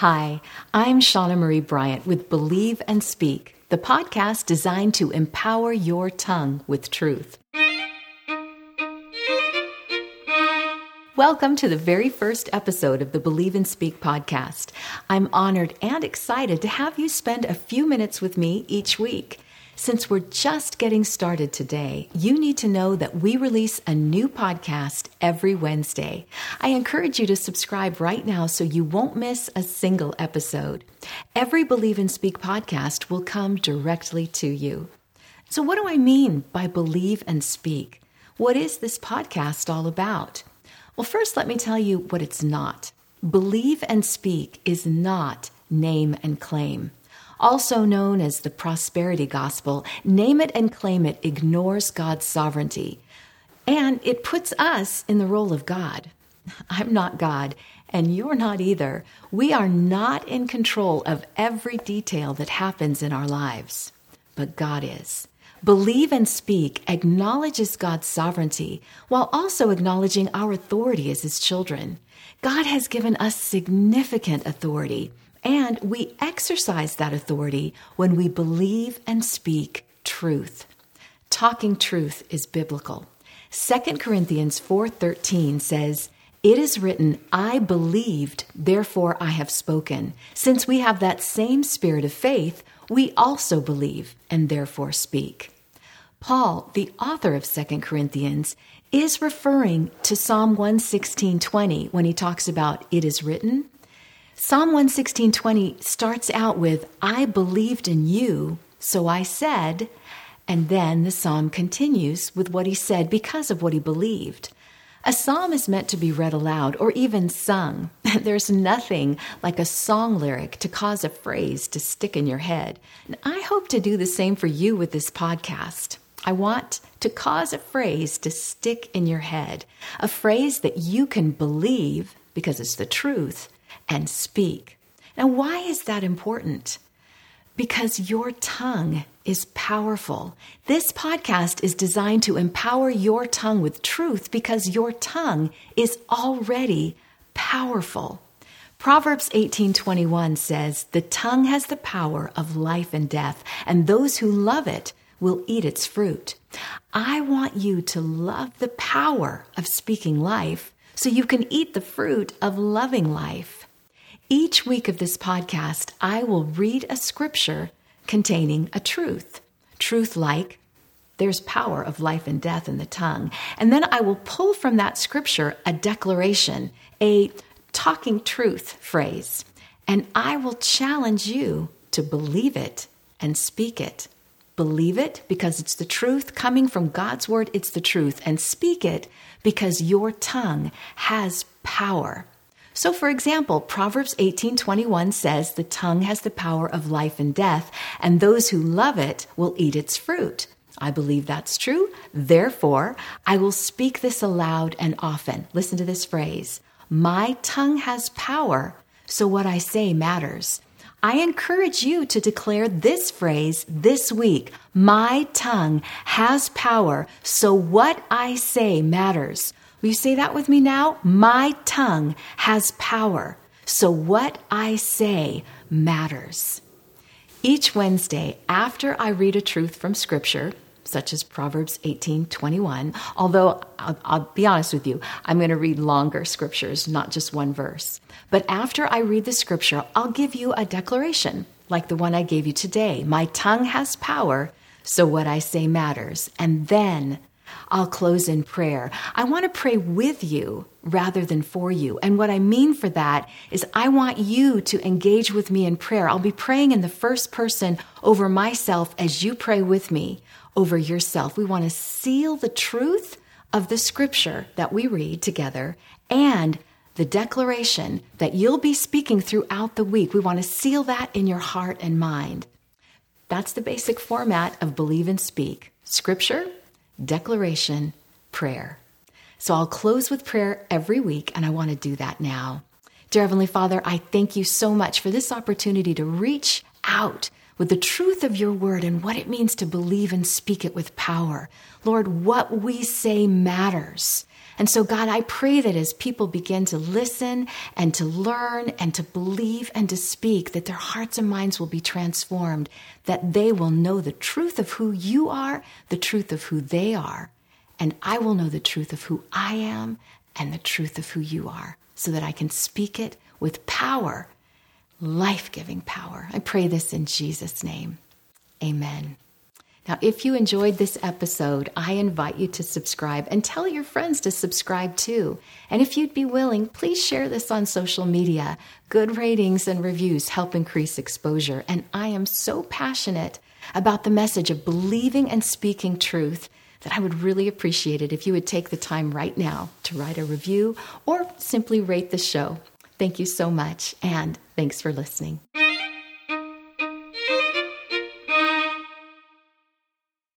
Hi, I'm Shauna Marie Bryant with Believe and Speak, the podcast designed to empower your tongue with truth. Welcome to the very first episode of the Believe and Speak podcast. I'm honored and excited to have you spend a few minutes with me each week. Since we're just getting started today, you need to know that we release a new podcast every Wednesday. I encourage you to subscribe right now so you won't miss a single episode. Every Believe and Speak podcast will come directly to you. So, what do I mean by believe and speak? What is this podcast all about? Well, first, let me tell you what it's not. Believe and speak is not name and claim also known as the prosperity gospel, name it and claim it ignores God's sovereignty. And it puts us in the role of God. I'm not God, and you're not either. We are not in control of every detail that happens in our lives, but God is. Believe and speak acknowledges God's sovereignty while also acknowledging our authority as His children. God has given us significant authority, and we exercise that authority when we believe and speak truth. Talking truth is biblical. 2 Corinthians 4:13 says, "It is written, I believed, therefore I have spoken." Since we have that same spirit of faith, we also believe and therefore speak. Paul, the author of 2 Corinthians, is referring to Psalm 116:20 when he talks about it is written, Psalm 116:20 starts out with I believed in you, so I said, and then the psalm continues with what he said because of what he believed. A psalm is meant to be read aloud or even sung. There's nothing like a song lyric to cause a phrase to stick in your head. And I hope to do the same for you with this podcast. I want to cause a phrase to stick in your head, a phrase that you can believe because it's the truth and speak. Now, why is that important? Because your tongue is powerful. This podcast is designed to empower your tongue with truth because your tongue is already powerful. Proverbs 18:21 says, "The tongue has the power of life and death, and those who love it will eat its fruit." I want you to love the power of speaking life so you can eat the fruit of loving life. Each week of this podcast, I will read a scripture containing a truth. Truth like, there's power of life and death in the tongue. And then I will pull from that scripture a declaration, a talking truth phrase. And I will challenge you to believe it and speak it. Believe it because it's the truth coming from God's word, it's the truth. And speak it because your tongue has power. So for example, Proverbs 18:21 says the tongue has the power of life and death, and those who love it will eat its fruit. I believe that's true. Therefore, I will speak this aloud and often. Listen to this phrase. My tongue has power, so what I say matters. I encourage you to declare this phrase this week. My tongue has power, so what I say matters. Will you say that with me now? My tongue has power, so what I say matters. Each Wednesday, after I read a truth from Scripture, such as Proverbs 18 21, although I'll, I'll be honest with you, I'm going to read longer scriptures, not just one verse. But after I read the scripture, I'll give you a declaration like the one I gave you today. My tongue has power, so what I say matters. And then I'll close in prayer. I want to pray with you rather than for you. And what I mean for that is I want you to engage with me in prayer. I'll be praying in the first person over myself as you pray with me over yourself. We want to seal the truth of the scripture that we read together and the declaration that you'll be speaking throughout the week. We want to seal that in your heart and mind. That's the basic format of Believe and Speak scripture, declaration, prayer. So I'll close with prayer every week, and I want to do that now. Dear Heavenly Father, I thank you so much for this opportunity to reach out with the truth of your word and what it means to believe and speak it with power. Lord, what we say matters. And so, God, I pray that as people begin to listen and to learn and to believe and to speak, that their hearts and minds will be transformed, that they will know the truth of who you are, the truth of who they are, and I will know the truth of who I am and the truth of who you are, so that I can speak it with power, life giving power. I pray this in Jesus' name. Amen. Now, if you enjoyed this episode, I invite you to subscribe and tell your friends to subscribe too. And if you'd be willing, please share this on social media. Good ratings and reviews help increase exposure. And I am so passionate about the message of believing and speaking truth that I would really appreciate it if you would take the time right now to write a review or simply rate the show. Thank you so much, and thanks for listening.